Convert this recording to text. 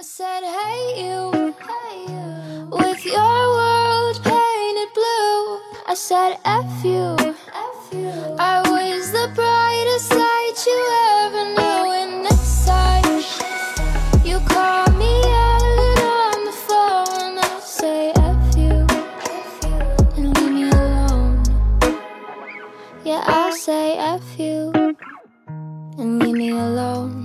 I said, hey you, hey you, with your world painted blue. I said, F you, F you. I was the brightest light you ever knew. And next time you call me out on the phone, I'll say F you, and leave me alone. Yeah, I'll say F you, and leave me alone.